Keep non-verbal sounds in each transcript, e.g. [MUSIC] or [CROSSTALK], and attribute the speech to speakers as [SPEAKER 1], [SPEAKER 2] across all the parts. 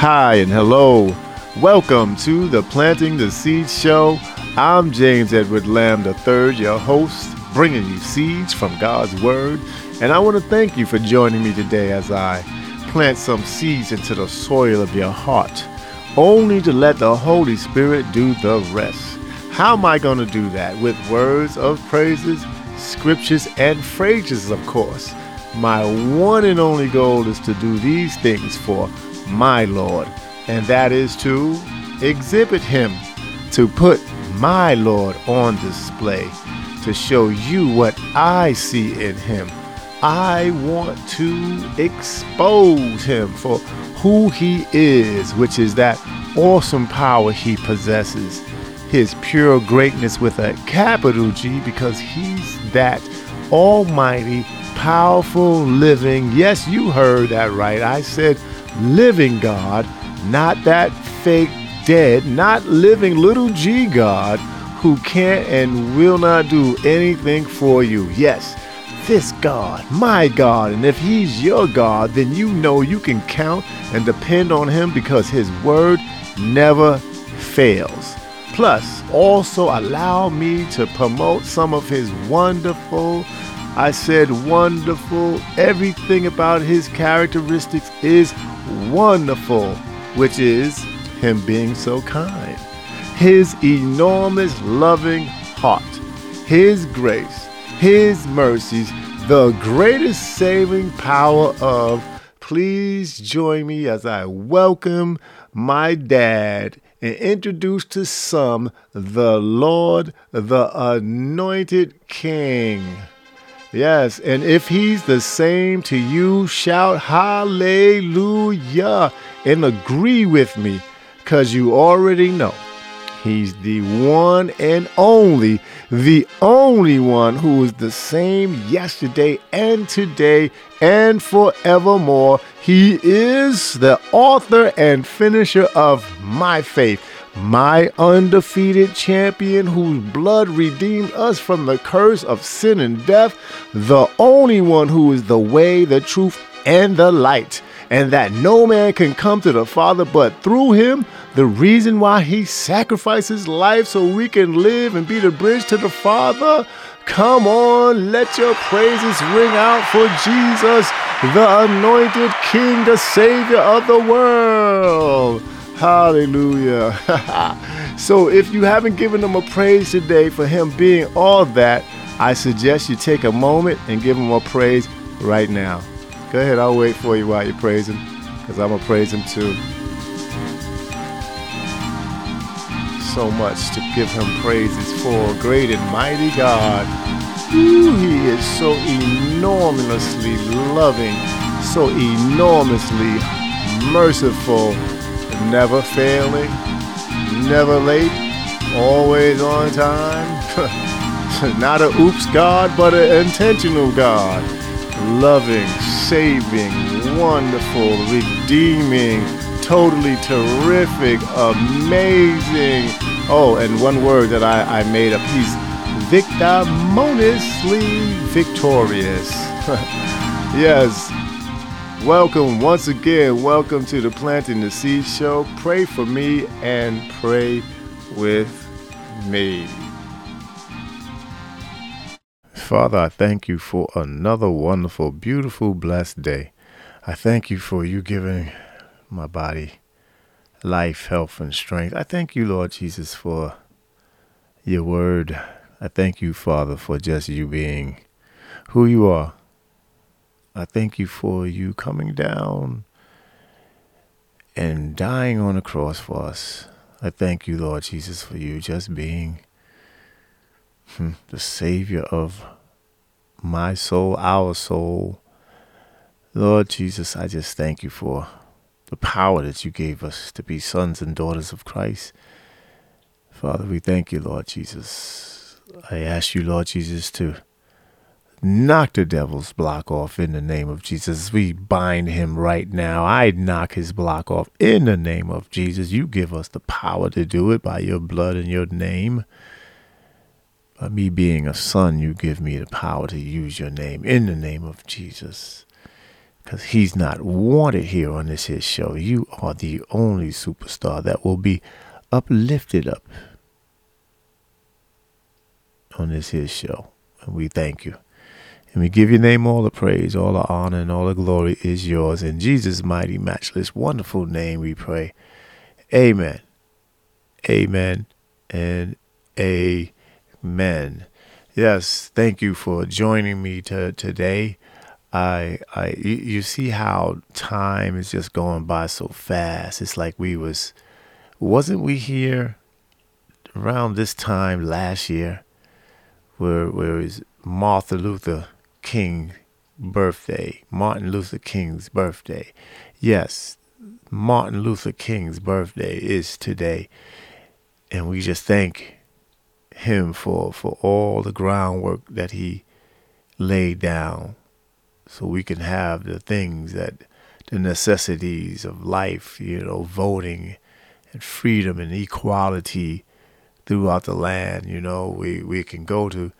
[SPEAKER 1] Hi and hello. Welcome to the Planting the Seed Show. I'm James Edward Lamb III, your host, bringing you seeds from God's Word. And I want to thank you for joining me today as I plant some seeds into the soil of your heart, only to let the Holy Spirit do the rest. How am I going to do that? With words of praises, scriptures, and phrases, of course. My one and only goal is to do these things for my Lord, and that is to exhibit Him, to put my Lord on display, to show you what I see in Him. I want to expose Him for who He is, which is that awesome power He possesses, His pure greatness with a capital G, because He's that almighty, powerful, living, yes, you heard that right. I said living God, not that fake dead, not living little g God who can't and will not do anything for you. Yes, this God, my God. And if He's your God, then you know you can count and depend on Him because His word never fails. Plus, also allow me to promote some of His wonderful I said wonderful. Everything about his characteristics is wonderful, which is him being so kind. His enormous loving heart, his grace, his mercies, the greatest saving power of. Please join me as I welcome my dad and introduce to some the Lord, the anointed King. Yes, and if he's the same to you, shout hallelujah and agree with me because you already know he's the one and only, the only one who is the same yesterday and today and forevermore. He is the author and finisher of my faith my undefeated champion whose blood redeemed us from the curse of sin and death, the only one who is the way, the truth, and the light, and that no man can come to the Father but through him, the reason why he sacrificed his life so we can live and be the bridge to the Father. Come on, let your praises ring out for Jesus, the anointed King, the Savior of the world. Hallelujah. [LAUGHS] so if you haven't given him a praise today for him being all that, I suggest you take a moment and give him a praise right now. Go ahead, I'll wait for you while you praise him, because I'm going to praise him too. So much to give him praises for. Great and mighty God. Ooh, he is so enormously loving, so enormously merciful never failing, never late, always on time. [LAUGHS] Not a oops God, but an intentional God. Loving, saving, wonderful, redeeming, totally terrific, amazing. Oh, and one word that I, I made up. He's victoriously victorious. [LAUGHS] yes, Welcome once again. Welcome to the Planting the Seed Show. Pray for me and pray with me. Father, I thank you for another wonderful, beautiful, blessed day. I thank you for you giving my body life, health, and strength. I thank you, Lord Jesus, for your word. I thank you, Father, for just you being who you are. I thank you for you coming down and dying on the cross for us. I thank you, Lord Jesus, for you just being hmm, the Savior of my soul, our soul. Lord Jesus, I just thank you for the power that you gave us to be sons and daughters of Christ. Father, we thank you, Lord Jesus. I ask you, Lord Jesus, to knock the devil's block off in the name of Jesus. We bind him right now. I knock his block off in the name of Jesus. You give us the power to do it by your blood and your name. By me being a son, you give me the power to use your name in the name of Jesus. because he's not wanted here on this his show. You are the only superstar that will be uplifted up on this his show. And we thank you. And we give your name all the praise, all the honor, and all the glory is yours. In Jesus' mighty, matchless, wonderful name we pray. Amen. Amen. And amen. Yes, thank you for joining me to, today. I, I, you see how time is just going by so fast. It's like we was, wasn't we here around this time last year, where where is Martin Luther King birthday, Martin Luther King's birthday. Yes, Martin Luther King's birthday is today, and we just thank him for for all the groundwork that he laid down so we can have the things that the necessities of life, you know, voting and freedom and equality throughout the land. You know, we, we can go to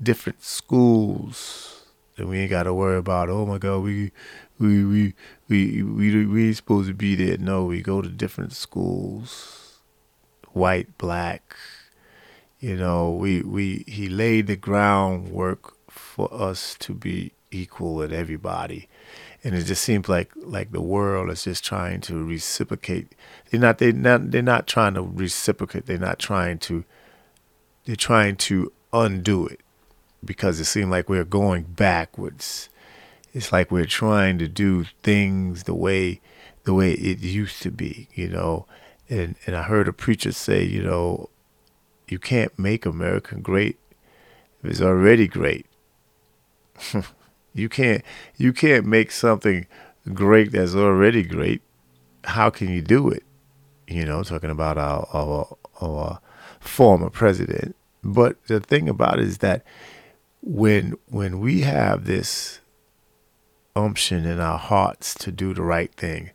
[SPEAKER 1] different schools and we ain't got to worry about, oh my God, we, we, we, we, we, we ain't supposed to be there. No, we go to different schools, white, black, you know, we, we, he laid the groundwork for us to be equal with everybody. And it just seems like like the world is just trying to reciprocate. They're not they not they're not trying to reciprocate. They're not trying to they're trying to undo it because it seemed like we're going backwards. It's like we're trying to do things the way the way it used to be, you know. And and I heard a preacher say, you know, you can't make America great if it's already great. [LAUGHS] You can't you can't make something great that's already great. How can you do it? You know, talking about our our, our former president. But the thing about it is that when when we have this umption in our hearts to do the right thing,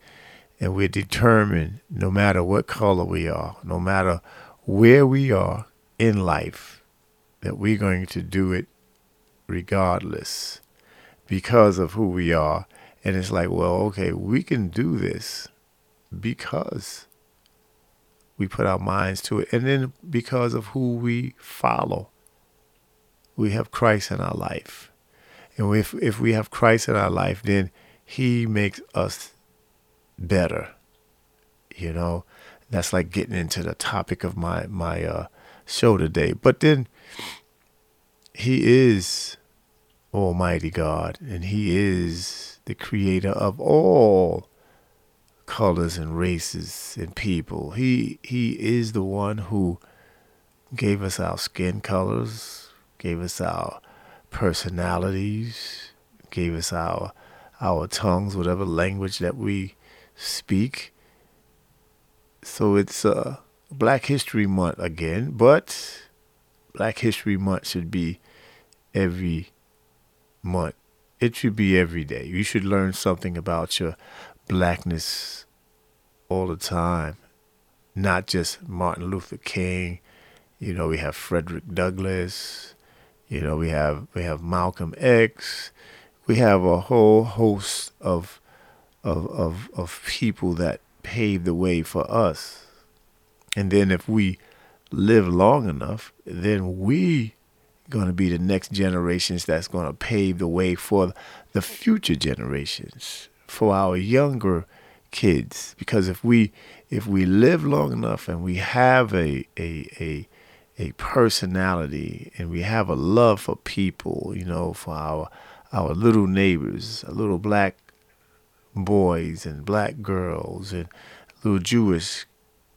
[SPEAKER 1] and we're determined, no matter what color we are, no matter where we are in life, that we're going to do it regardless because of who we are. And it's like, well, okay, we can do this because we put our minds to it. And then because of who we follow, we have Christ in our life. And if, if we have Christ in our life, then He makes us better. You know, that's like getting into the topic of my, my uh, show today. But then He is Almighty God, and He is the creator of all colors and races and people. He He is the one who gave us our skin colors, gave us our personalities, gave us our our tongues, whatever language that we speak. So it's uh, Black History Month again, but Black History Month should be every month. It should be every day. You should learn something about your blackness all the time, not just Martin Luther King. You know, we have Frederick Douglass. You know, we have we have Malcolm X. We have a whole host of of of of people that paved the way for us. And then if we live long enough, then we going to be the next generations that's going to pave the way for the future generations, for our younger kids. Because if we if we live long enough and we have a a a a personality and we have a love for people, you know, for our our little neighbors, little black boys and black girls and little Jewish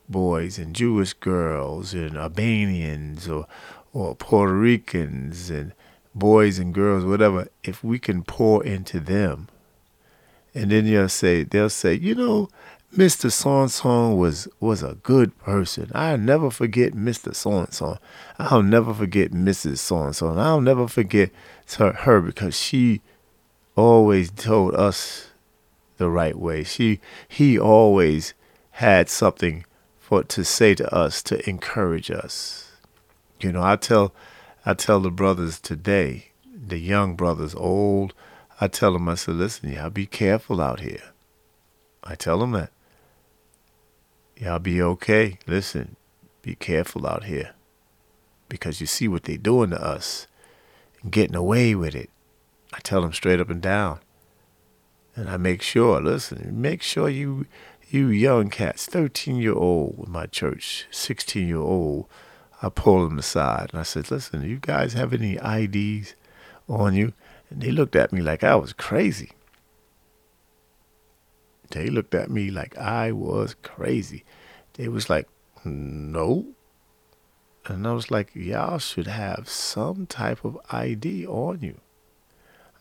[SPEAKER 1] boys and Jewish girls and Albanians or or Puerto Ricans and boys and girls, whatever, if we can pour into them, and then you'll say, they'll say, you know, Mr. Sonson was was a good person. I'll never forget Mr. Sonson. I'll never forget Mrs. Sonson. And I'll never forget her, her because she always told us the right way. She he always had something for to say to us to encourage us. You know, I tell I tell the brothers today, the young brothers, old, I tell them, I said, listen, y'all be careful out here. I tell them that. Y'all be okay. Listen, be careful out here. Because you see what they doing to us and getting away with it. I tell them straight up and down. And I make sure, listen, make sure you you young cats, 13 year old with my church, 16 year old, I pulled them aside and I said, listen, you guys have any IDs on you? And they looked at me like I was crazy. They looked at me like I was crazy. They was like, no. And I was like, y'all should have some type of ID on you.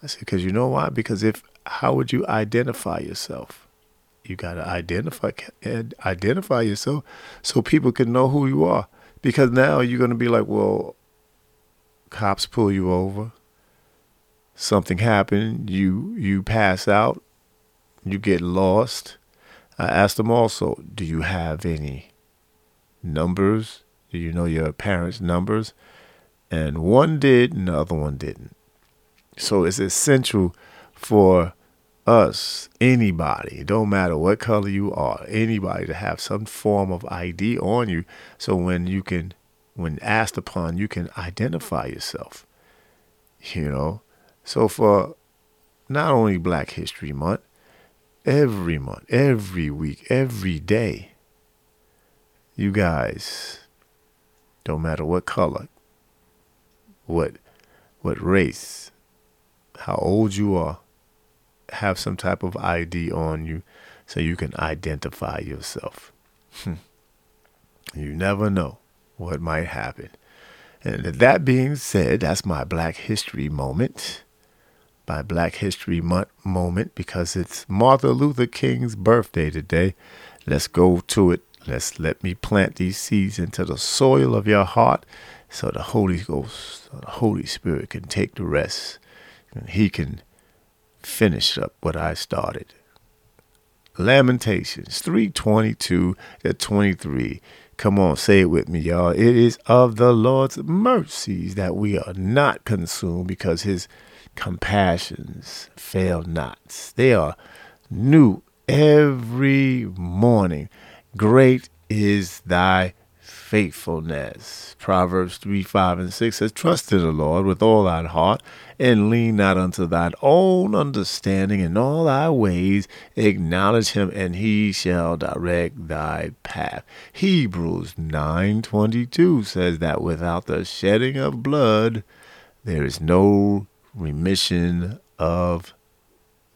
[SPEAKER 1] I said, because you know why? Because if, how would you identify yourself? You got to identify, identify yourself so people can know who you are. Because now you're going to be like, well, cops pull you over. Something happened. You, you pass out. You get lost. I asked them also, do you have any numbers? Do you know your parents' numbers? And one did and the other one didn't. So it's essential for us, anybody, don't matter what color you are, anybody to have some form of ID on you. So when you can, when asked upon, you can identify yourself. You know? So for not only Black History Month, every month, every week, every day, you guys, don't matter what color, what what race, how old you are, have some type of ID on you so you can identify yourself. [LAUGHS] You never know what might happen. And that being said, that's my Black History moment. My Black History Month moment because it's Martin Luther King's birthday today. Let's go to it. Let's let me plant these seeds into the soil of your heart so the Holy Ghost, the Holy Spirit can take the rest and he can finish up what I started. Lamentations 322 to 23. Come on, say it with me, y'all. It is of the Lord's mercies that we are not consumed because his compassions fail not. They are new every morning. Great is thy faithfulness. Proverbs 3 5 and 6 says, Trust in the Lord with all thine heart, and lean not unto thine own understanding. In all thy ways acknowledge him, and he shall direct thy path. Hebrews 9 22 says that without the shedding of blood, there is no remission of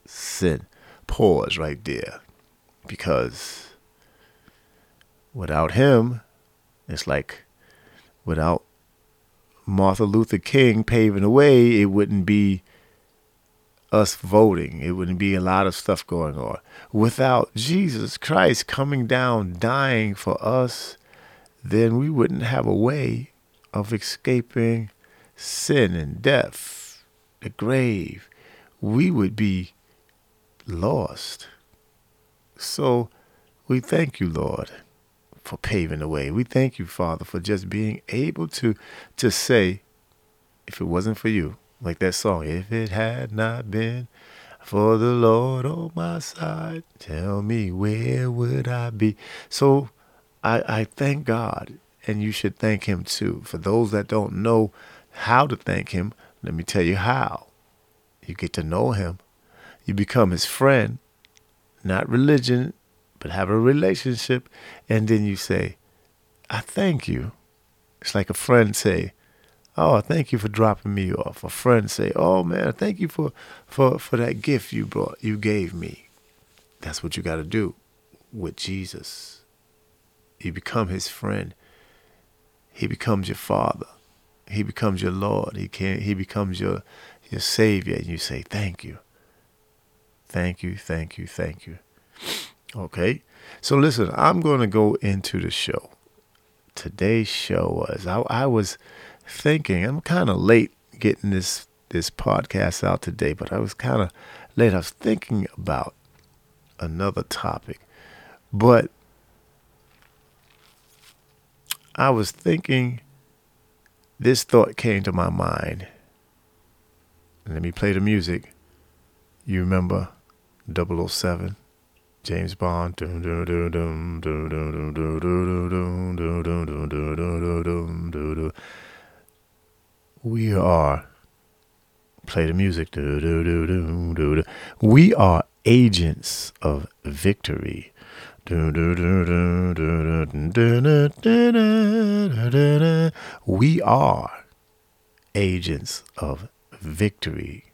[SPEAKER 1] sin. Pause right there. Because without him, it's like without Martin Luther King paving the way, it wouldn't be us voting. It wouldn't be a lot of stuff going on. Without Jesus Christ coming down, dying for us, then we wouldn't have a way of escaping sin and death, the grave. We would be lost. So we thank you, Lord for paving the way. We thank you, Father, for just being able to to say, if it wasn't for you, like that song, if it had not been for the Lord on my side, tell me where would I be? So I, I thank God, and you should thank Him too. For those that don't know how to thank Him, let me tell you how. You get to know Him, you become His friend, not religion, but have a relationship, and then you say, I thank you. It's like a friend say, Oh, thank you for dropping me off. A friend say, Oh man, thank you for for, for that gift you brought you gave me. That's what you gotta do with Jesus. You become his friend. He becomes your father. He becomes your Lord. He can he becomes your your savior and you say, Thank you. Thank you, thank you, thank you. [SNIFFS] Okay. So listen, I'm going to go into the show. Today's show was I, I was thinking I'm kind of late getting this this podcast out today, but I was kind of late. I was thinking about another topic, but I was thinking this thought came to my mind. Let me play the music. You remember 007? James Bond. We are play the music. We are agents of victory. [LAUGHS] We are agents of victory.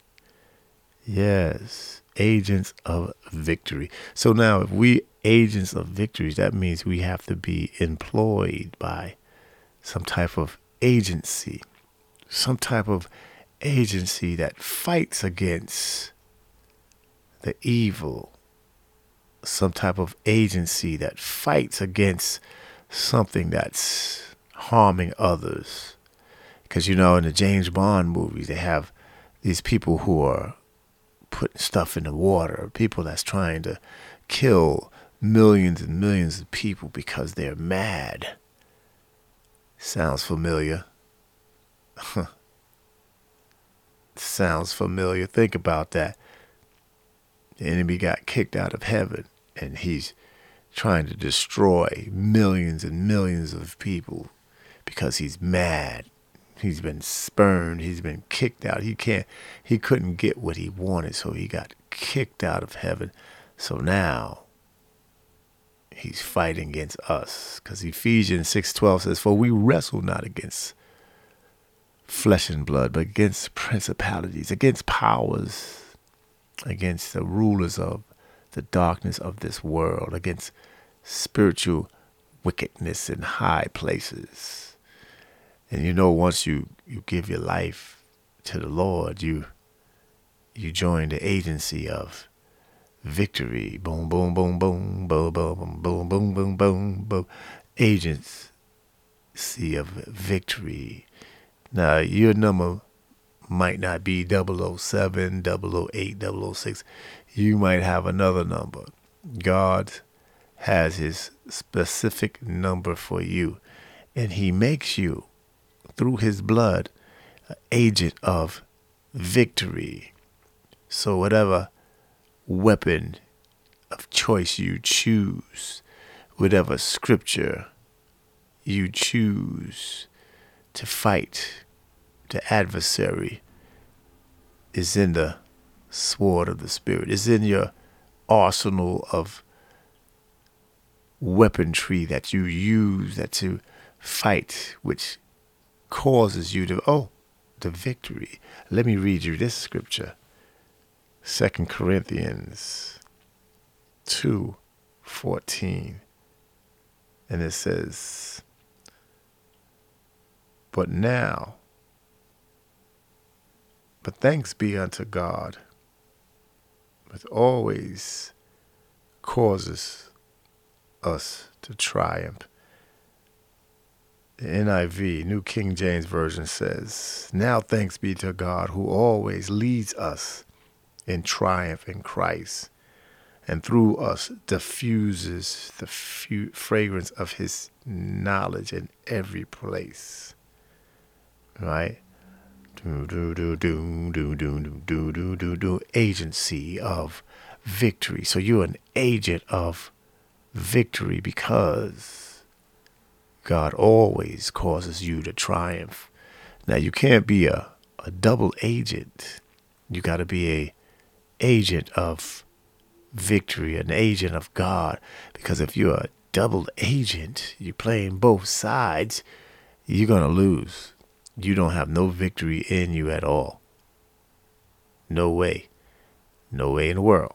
[SPEAKER 1] Yes, agents of victory. So now, if we agents of victories, that means we have to be employed by some type of agency, some type of agency that fights against the evil, some type of agency that fights against something that's harming others. Because, you know, in the James Bond movies, they have these people who are putting stuff in the water, people that's trying to kill millions and millions of people because they're mad. Sounds familiar. [LAUGHS] Sounds familiar. Think about that. The enemy got kicked out of heaven and he's trying to destroy millions and millions of people because he's mad. He's been spurned, he's been kicked out. He can't he couldn't get what he wanted, so he got kicked out of heaven. So now he's fighting against us cuz Ephesians 6:12 says for we wrestle not against flesh and blood, but against principalities, against powers, against the rulers of the darkness of this world, against spiritual wickedness in high places. And you know, once you, you give your life to the Lord, you you join the agency of victory. Boom, boom, boom, boom, boom, boom, boom, boom, boom, boom, boom. Boom agency of victory. Now, your number might not be 007, 008, 006. You might have another number. God has his specific number for you, and he makes you, through his blood, an agent of victory. So, whatever weapon of choice you choose, whatever scripture you choose to fight the adversary is in the sword of the Spirit, is in your arsenal of weaponry that you use that to fight, which causes you to, oh, the victory. Let me read you this scripture. Second Corinthians 2 14. And it says, But now but thanks be unto God, which always causes us to triumph. The NIV, New King James Version says, Now thanks be to God who always leads us in triumph in Christ and through us diffuses the fragrance of his knowledge in every place. Right? Do do do do do do do do do agency of victory. So you're an agent of victory because God always causes you to triumph. Now you can't be a, a double agent. You got to be a agent of victory, an agent of God. Because if you're a double agent, you're playing both sides, you're to lose you don't have no victory in you at all. No way. No way in the world.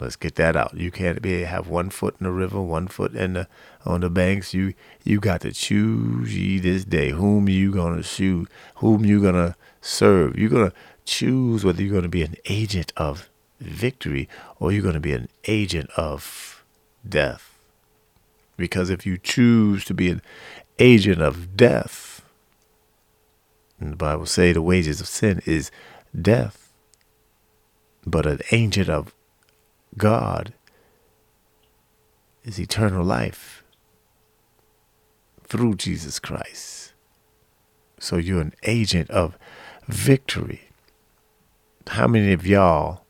[SPEAKER 1] Let's get that out. You can't be have one foot in the river, one foot in the on the banks. You you got to choose ye this day whom you gonna shoot, whom you gonna serve. You're gonna choose whether you're gonna be an agent of victory or you're gonna be an agent of death. Because if you choose to be an agent of death, and the Bible say the wages of sin is death. But an agent of God is eternal life through Jesus Christ. So you're an agent of victory. How many of y'all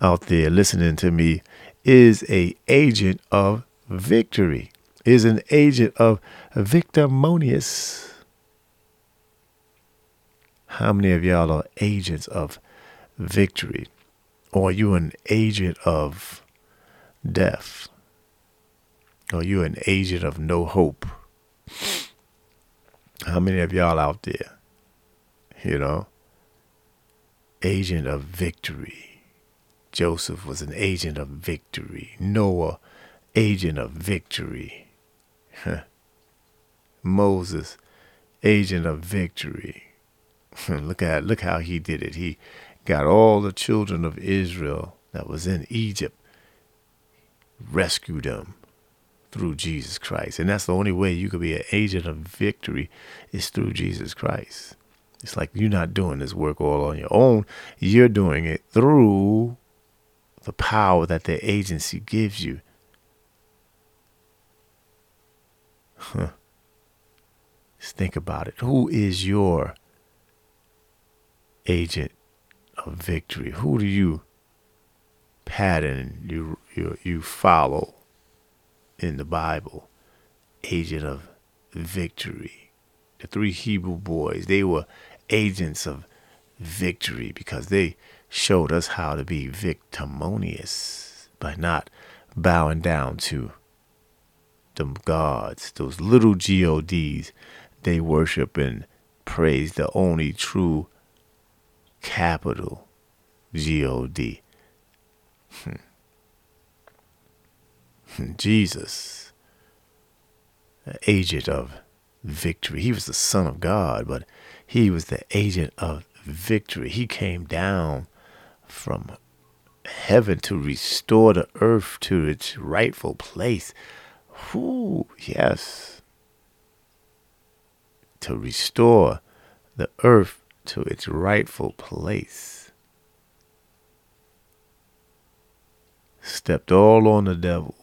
[SPEAKER 1] out there listening to me is a agent of victory, is an agent of victimonious. How many of y'all are agents of victory? Or are you an agent of death? Or are you an agent of no hope? How many of y'all out there, you know, agent of victory? Joseph was an agent of victory. Noah, agent of victory. [LAUGHS] Moses, agent of victory. [LAUGHS] look at look how he did it. He got all the children of Israel that was in Egypt, rescued them through Jesus Christ. And that's the only way you could be an agent of victory is through Jesus Christ. It's like you're not doing this work all on your own. You're doing it through the power that the agency gives you. Huh. Just think about it. Who is your agent of victory? Who do you pattern you you you follow in the Bible? Agent of victory. The three Hebrew boys, they were agents of victory because they showed us how to be victimonious by not bowing down to the gods, those little gods they worship and praise the only true capital G-O-D. Hmm. [LAUGHS] Jesus, the agent of victory. He was the Son of God, but he was the agent of victory. He came down from heaven to restore the earth to its rightful place. Whoo, yes. To restore the earth to its rightful place. Stepped all on the devil's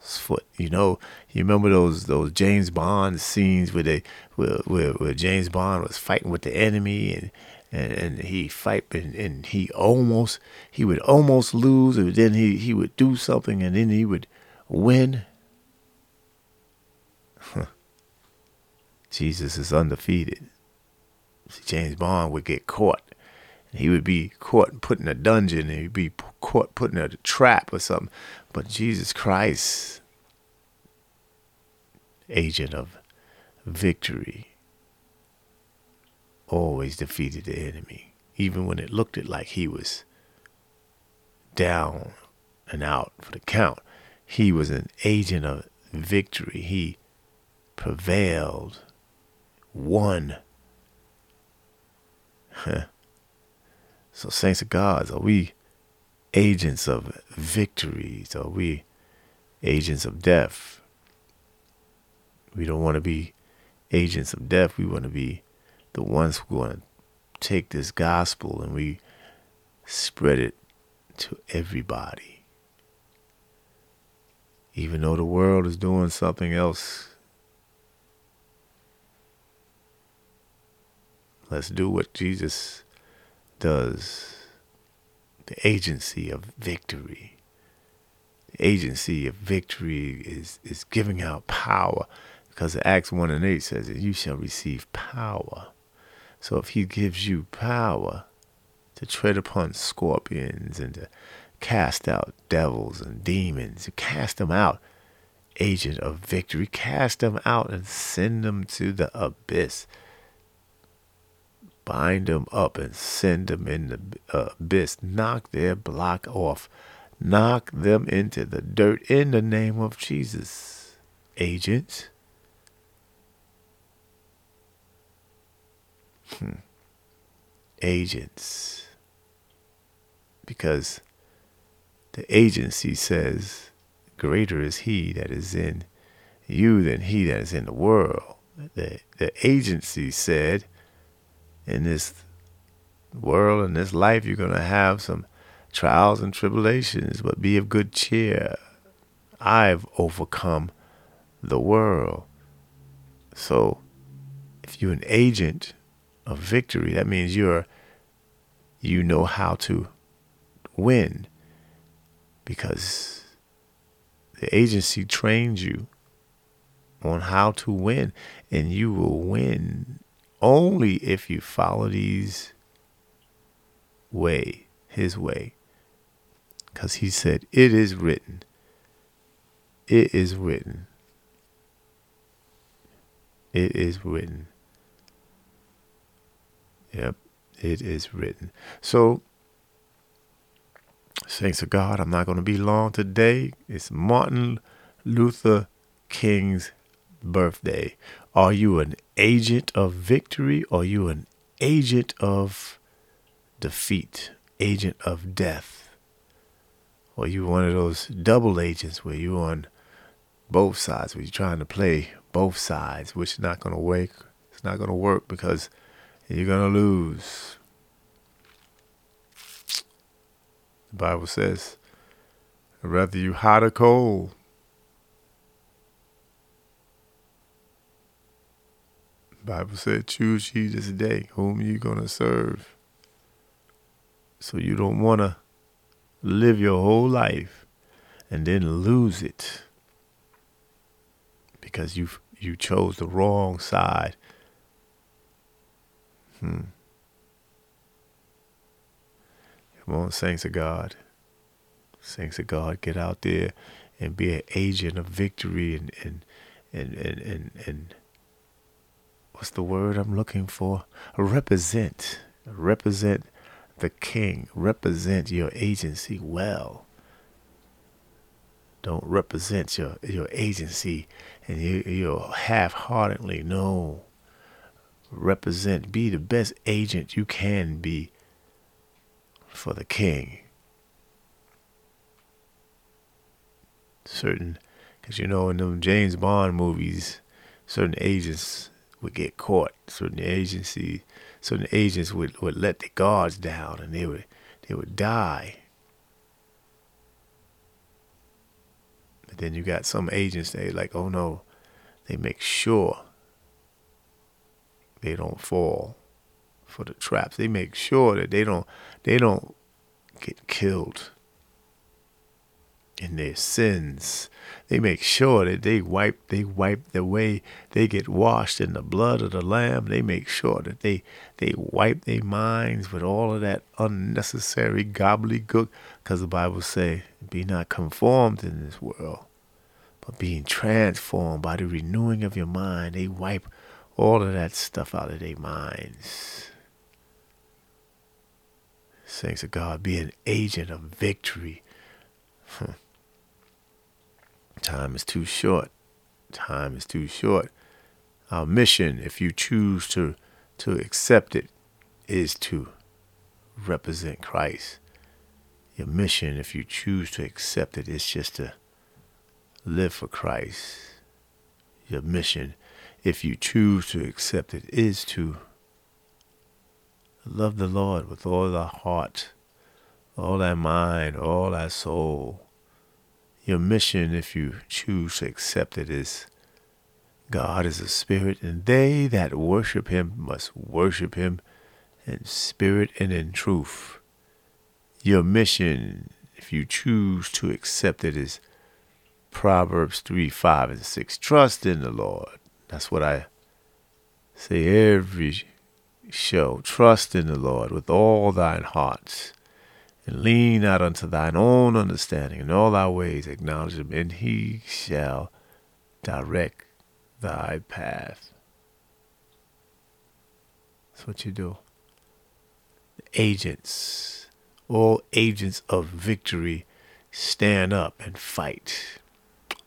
[SPEAKER 1] foot. You know, you remember those those James Bond scenes where they where where, where James Bond was fighting with the enemy and and, and he fight and, and he almost he would almost lose and then he, he would do something and then he would win. [LAUGHS] Jesus is undefeated. James Bond would get caught. He would be caught put in a dungeon. He'd be caught put in a trap or something. But Jesus Christ, agent of victory, always defeated the enemy, even when it looked it like he was down and out for the count. He was an agent of victory. He prevailed, won [LAUGHS] so, saints of God, are we agents of victories? Are we agents of death? We don't want to be agents of death. We want to be the ones who want to take this gospel and we spread it to everybody. Even though the world is doing something else Let's do what Jesus does. The agency of victory. The agency of victory is, is giving out power because Acts 1 and 8 says that you shall receive power. So if he gives you power to tread upon scorpions and to cast out devils and demons, cast them out, agent of victory, cast them out and send them to the abyss bind them up and send them in the uh, abyss. Knock their block off. Knock them into the dirt in the name of Jesus. Agents. Hmm. Agents. Because the agency says, Greater is he that is in you than he that is in the world. The, the agency said, in this world, in this life, you're going to have some trials and tribulations, but be of good cheer. I've overcome the world. So, if you're an agent of victory, that means you're you know how to win. because the agency trains you on how to win, and you will win only if you follow these way, his way. Because he said, It is written. It is written. It is written. Yep, it is written. So, thanks to God, I'm not going to be long today. It's Martin Luther King's birthday. Are you an agent of victory or are you an agent of defeat, agent of death? Or you one of those double agents where you're on both sides, where you're trying to play both sides, which is not going to work. It's not going to work because you're going to lose. The Bible says, whether you hot or cold, Bible said, choose ye this day whom you're gonna serve. So you don't wanna live your whole life and then lose it because you you chose the wrong side. Hmm. Come on, saints of God. Saints of God, get out there and be an agent of victory and and and and and, and what's the word I'm looking for? Represent. Represent the king. Represent your agency well. Don't represent your, your agency and you, you're half heartedly. No. Represent. Be the best agent you can be for the king. Certain, because you know, in them James Bond movies, certain agents would get caught. Certain agencies, certain agents would, would let the guards down, and they would they would die. But then you got some agents they like, oh no, they make sure they don't fall for the traps. They make sure that they don't they don't get killed in their sins. They make sure that they wipe they wipe the way they get washed in the blood of the lamb. They make sure that they they wipe their minds with all of that unnecessary gobbledygook, because the Bible say, "Be not conformed in this world, but being transformed by the renewing of your mind." They wipe all of that stuff out of their minds. Thanks to God, be an agent of victory. [LAUGHS] Time is too short. Time is too short. Our mission, if you choose to, to accept it, is to represent Christ. Your mission, if you choose to accept it, is just to live for Christ. Your mission, if you choose to accept it, is to love the Lord with all our heart, all our mind, all our soul, your mission, if you choose to accept it, is God is a spirit, and they that worship him must worship him in spirit and in truth. Your mission, if you choose to accept it, is Proverbs 3, 5, and 6. Trust in the Lord. That's what I say every show. Trust in the Lord with all thine hearts and lean not unto thine own understanding. In all thy ways acknowledge him, and he shall direct thy path. That's what you do. Agents, all agents of victory, stand up and fight.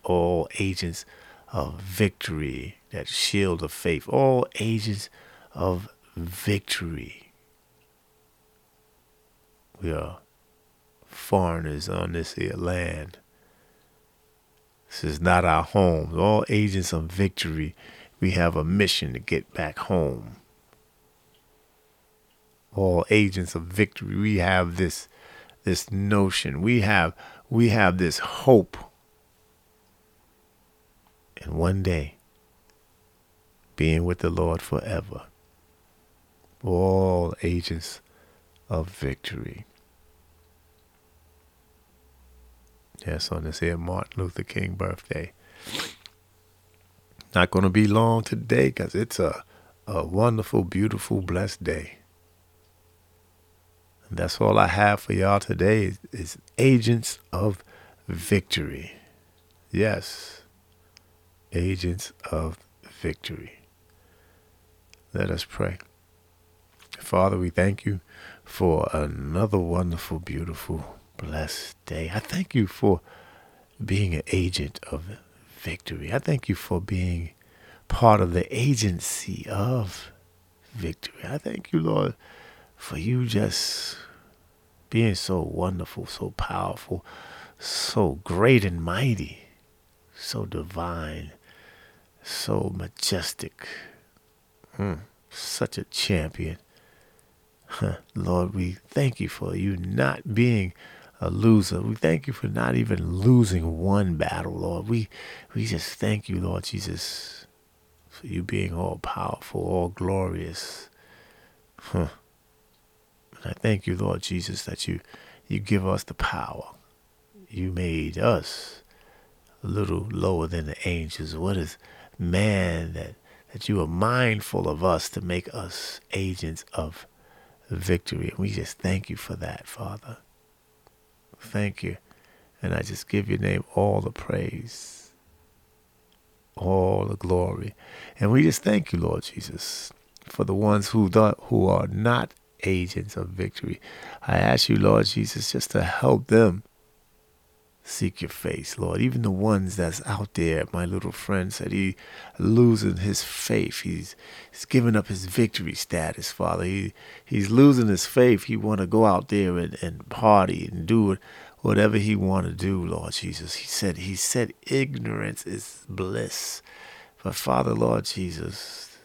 [SPEAKER 1] All agents of victory, that shield of faith, all agents of victory. We are foreigners on this here land. This is not our home. All agents of victory, we have a mission to get back home. All agents of victory, we have this this notion. We have we have this hope. And one day being with the Lord forever. All agents of victory. Yes, on this here Martin Luther King birthday. Not going to be long today because it's a, a wonderful, beautiful, blessed day. And that's all I have for y'all today is, is agents of victory. Yes, agents of victory. Let us pray. Father, we thank you for another wonderful, beautiful, blessed day. I thank you for being an agent of victory. I thank you for being part of the agency of victory. I thank you, Lord, for you just being so wonderful, so powerful, so great and mighty, so divine, so majestic. Hmm, such a champion. [LAUGHS] Lord, we thank you for you not being a loser. We thank you for not even losing one battle, Lord. We we just thank you, Lord Jesus, for you being all powerful, all glorious. Huh. And I thank you, Lord Jesus, that you you give us the power. You made us a little lower than the angels. What is man that that you are mindful of us to make us agents of victory. And we just thank you for that, Father. Thank you. And I just give your name all the praise, all the glory. And we just thank you, Lord Jesus, for the ones who, who are not agents of victory. I ask you, Lord Jesus, just to help them seek your face, Lord. Even the ones that's out there, my little friend said he losing his faith. He's he's giving up his victory status, Father. He he's losing his faith. He want to go out there and, and party and do it, whatever he want to do, Lord Jesus. He said he said ignorance is bliss. But Father, Lord Jesus,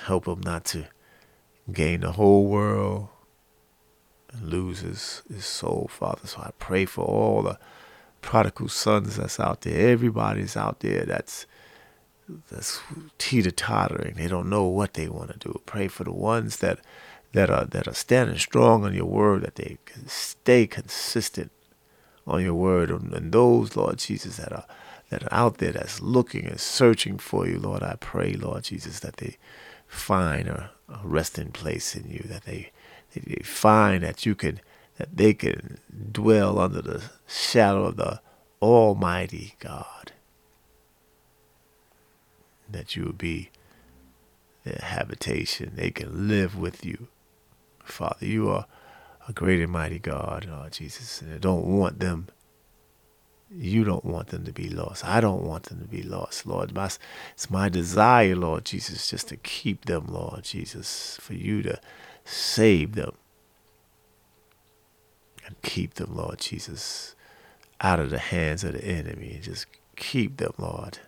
[SPEAKER 1] help him not to gain the whole world and loses his soul, Father. So I pray for all the prodigal sons that's out there. Everybody's out there that's that's teeter tottering. They don't know what they want to do. Pray for the ones that that are that are standing strong on your word, that they can stay consistent on your word, and those, Lord Jesus, that are that are out there that's looking and searching for you, Lord, I pray, Lord Jesus, that they find a, a resting place in you, that they find that you can that they can dwell under the shadow of the Almighty God. That you will be their habitation. They can live with you. Father, you are a great and mighty God, Lord Jesus. And I don't want them, you don't want them to be lost. I don't want them to be lost, Lord. My, it's my desire, Lord Jesus, just to keep them, Lord Jesus, for you to Save them and keep them, Lord Jesus, out of the hands of the enemy. And just keep them, Lord.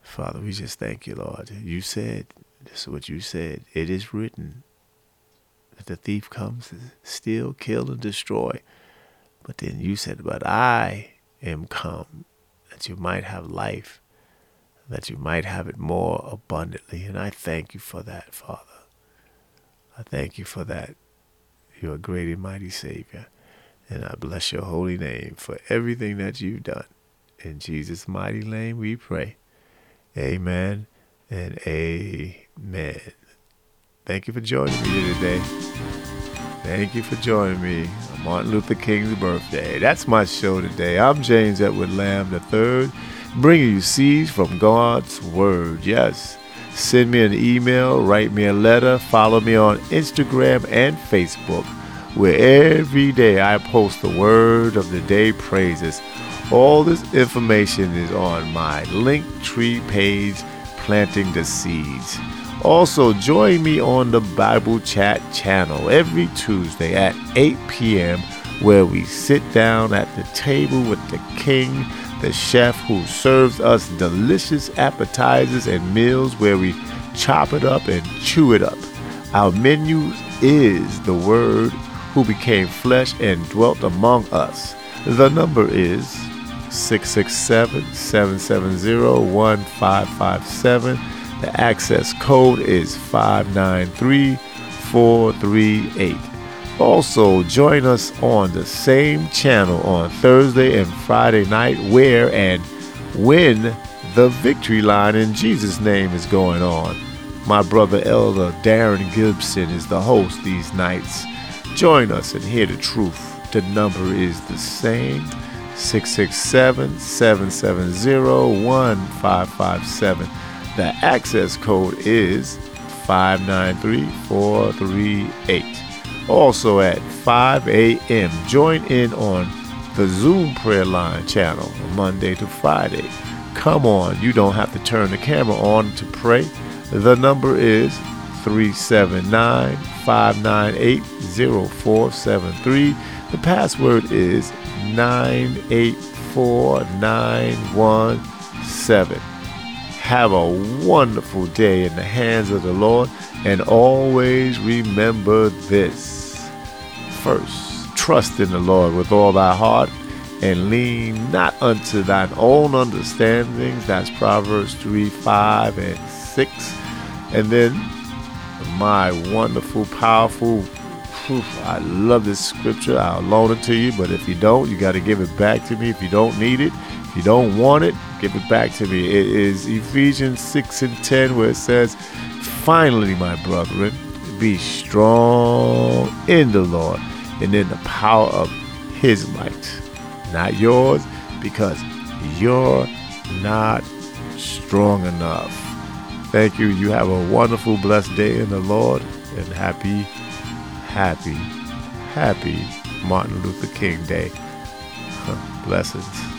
[SPEAKER 1] Father, we just thank you, Lord. You said, this is what you said. It is written that the thief comes to steal, kill, and destroy. But then you said, But I am come that you might have life, that you might have it more abundantly. And I thank you for that, Father. I thank you for that. You're a great and mighty Savior. And I bless your holy name for everything that you've done. In Jesus' mighty name we pray. Amen and amen. Thank you for joining me today. Thank you for joining me on Martin Luther King's birthday. That's my show today. I'm James Edward Lamb III, bringing you seeds from God's Word. Yes, Send me an email, write me a letter, follow me on Instagram and Facebook, where every day I post the word of the day praises. All this information is on my Linktree page, Planting the Seeds. Also, join me on the Bible Chat channel every Tuesday at 8 p.m., where we sit down at the table with the King the chef who serves us delicious appetizers and meals where we chop it up and chew it up. Our menu is the Word who became flesh and dwelt among us. The number is 667 770 1557. The access code is 593 438. Also, join us on the same channel on Thursday and Friday night where and when the victory line in Jesus' name is going on. My brother Elder Darren Gibson is the host these nights. Join us and hear the truth. The number is the same 667 770 1557. The access code is 593438. Also at 5 a.m., join in on the Zoom prayer line channel Monday to Friday. Come on, you don't have to turn the camera on to pray. The number is 379 598 0473. The password is 984917. Have a wonderful day in the hands of the Lord and always remember this. First, trust in the Lord with all thy heart and lean not unto thine own understandings. That's Proverbs 3 5 and 6. And then my wonderful, powerful I love this scripture. I'll loan it to you, but if you don't, you got to give it back to me. If you don't need it, if you don't want it, give it back to me. It is Ephesians 6 and 10, where it says, Finally, my brethren, be strong in the Lord and in the power of his might, not yours, because you're not strong enough. Thank you. You have a wonderful, blessed day in the Lord and happy happy, happy Martin Luther King Day. [LAUGHS] Blessings.